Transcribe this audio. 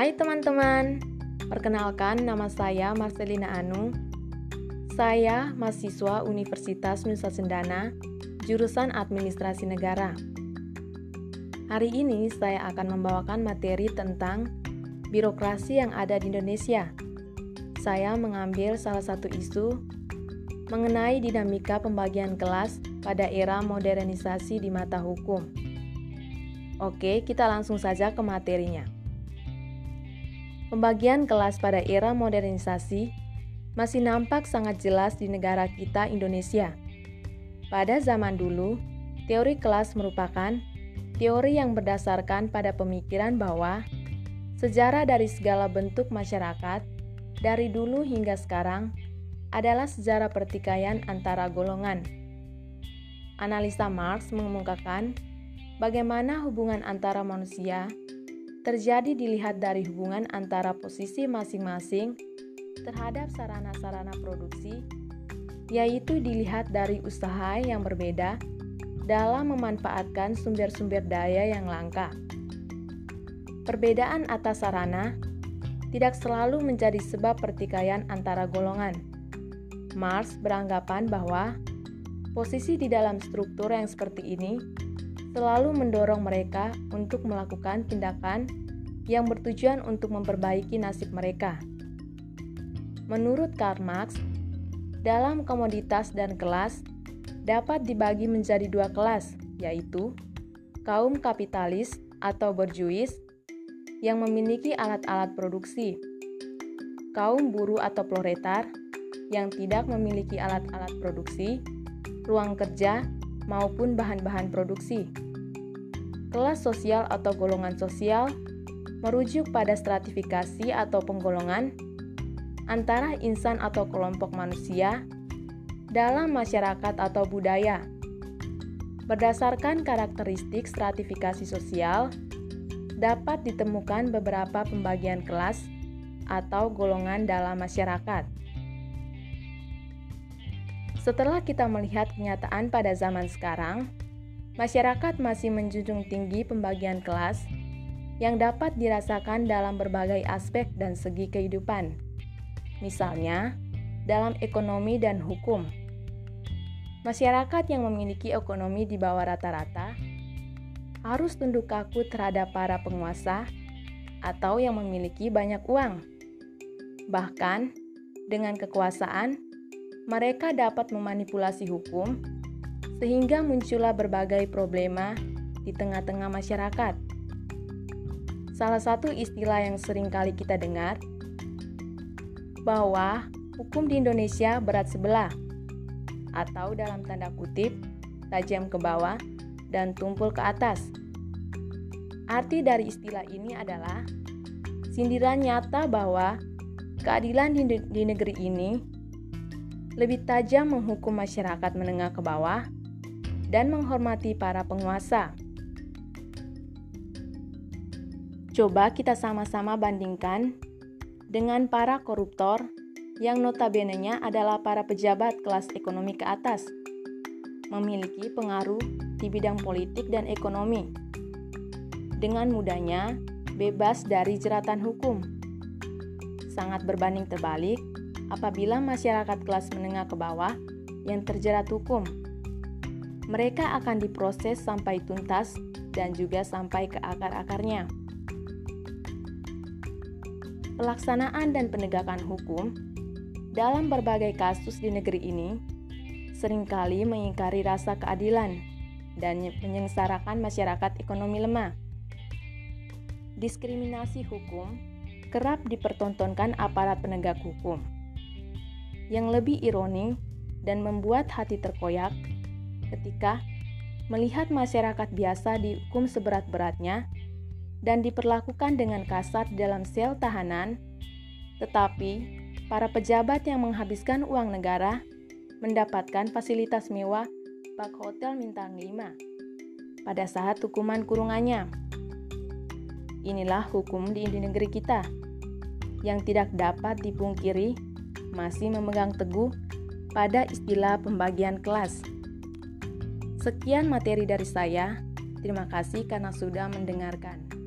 Hai teman-teman, perkenalkan nama saya Marcelina Anu. Saya mahasiswa Universitas Nusa Sendana, jurusan Administrasi Negara. Hari ini saya akan membawakan materi tentang birokrasi yang ada di Indonesia. Saya mengambil salah satu isu mengenai dinamika pembagian kelas pada era modernisasi di mata hukum. Oke, kita langsung saja ke materinya. Pembagian kelas pada era modernisasi masih nampak sangat jelas di negara kita Indonesia. Pada zaman dulu, teori kelas merupakan teori yang berdasarkan pada pemikiran bahwa sejarah dari segala bentuk masyarakat dari dulu hingga sekarang adalah sejarah pertikaian antara golongan. Analisa Marx mengemukakan bagaimana hubungan antara manusia terjadi dilihat dari hubungan antara posisi masing-masing terhadap sarana-sarana produksi, yaitu dilihat dari usaha yang berbeda dalam memanfaatkan sumber-sumber daya yang langka. Perbedaan atas sarana tidak selalu menjadi sebab pertikaian antara golongan. Marx beranggapan bahwa posisi di dalam struktur yang seperti ini selalu mendorong mereka untuk melakukan tindakan yang bertujuan untuk memperbaiki nasib mereka. Menurut Karl Marx, dalam komoditas dan kelas dapat dibagi menjadi dua kelas, yaitu kaum kapitalis atau berjuis yang memiliki alat-alat produksi, kaum buruh atau proletar yang tidak memiliki alat-alat produksi, ruang kerja, maupun bahan-bahan produksi. Kelas sosial atau golongan sosial merujuk pada stratifikasi atau penggolongan antara insan atau kelompok manusia dalam masyarakat atau budaya. Berdasarkan karakteristik stratifikasi sosial, dapat ditemukan beberapa pembagian kelas atau golongan dalam masyarakat. Setelah kita melihat kenyataan pada zaman sekarang, masyarakat masih menjunjung tinggi pembagian kelas yang dapat dirasakan dalam berbagai aspek dan segi kehidupan. Misalnya, dalam ekonomi dan hukum. Masyarakat yang memiliki ekonomi di bawah rata-rata harus tunduk kaku terhadap para penguasa atau yang memiliki banyak uang. Bahkan, dengan kekuasaan, mereka dapat memanipulasi hukum sehingga muncullah berbagai problema di tengah-tengah masyarakat. Salah satu istilah yang sering kali kita dengar bahwa hukum di Indonesia berat sebelah atau dalam tanda kutip tajam ke bawah dan tumpul ke atas. Arti dari istilah ini adalah sindiran nyata bahwa keadilan di, di negeri ini lebih tajam menghukum masyarakat menengah ke bawah dan menghormati para penguasa. Coba kita sama-sama bandingkan dengan para koruptor yang notabene-nya adalah para pejabat kelas ekonomi ke atas, memiliki pengaruh di bidang politik dan ekonomi. Dengan mudahnya, bebas dari jeratan hukum. Sangat berbanding terbalik apabila masyarakat kelas menengah ke bawah yang terjerat hukum. Mereka akan diproses sampai tuntas dan juga sampai ke akar-akarnya. Pelaksanaan dan penegakan hukum dalam berbagai kasus di negeri ini sering kali mengingkari rasa keadilan dan menyengsarakan masyarakat ekonomi lemah. Diskriminasi hukum kerap dipertontonkan aparat penegak hukum yang lebih ironi dan membuat hati terkoyak ketika melihat masyarakat biasa dihukum seberat-beratnya dan diperlakukan dengan kasar dalam sel tahanan, tetapi para pejabat yang menghabiskan uang negara mendapatkan fasilitas mewah bak hotel bintang 5 pada saat hukuman kurungannya. Inilah hukum di negeri kita yang tidak dapat dipungkiri masih memegang teguh pada istilah pembagian kelas. Sekian materi dari saya. Terima kasih karena sudah mendengarkan.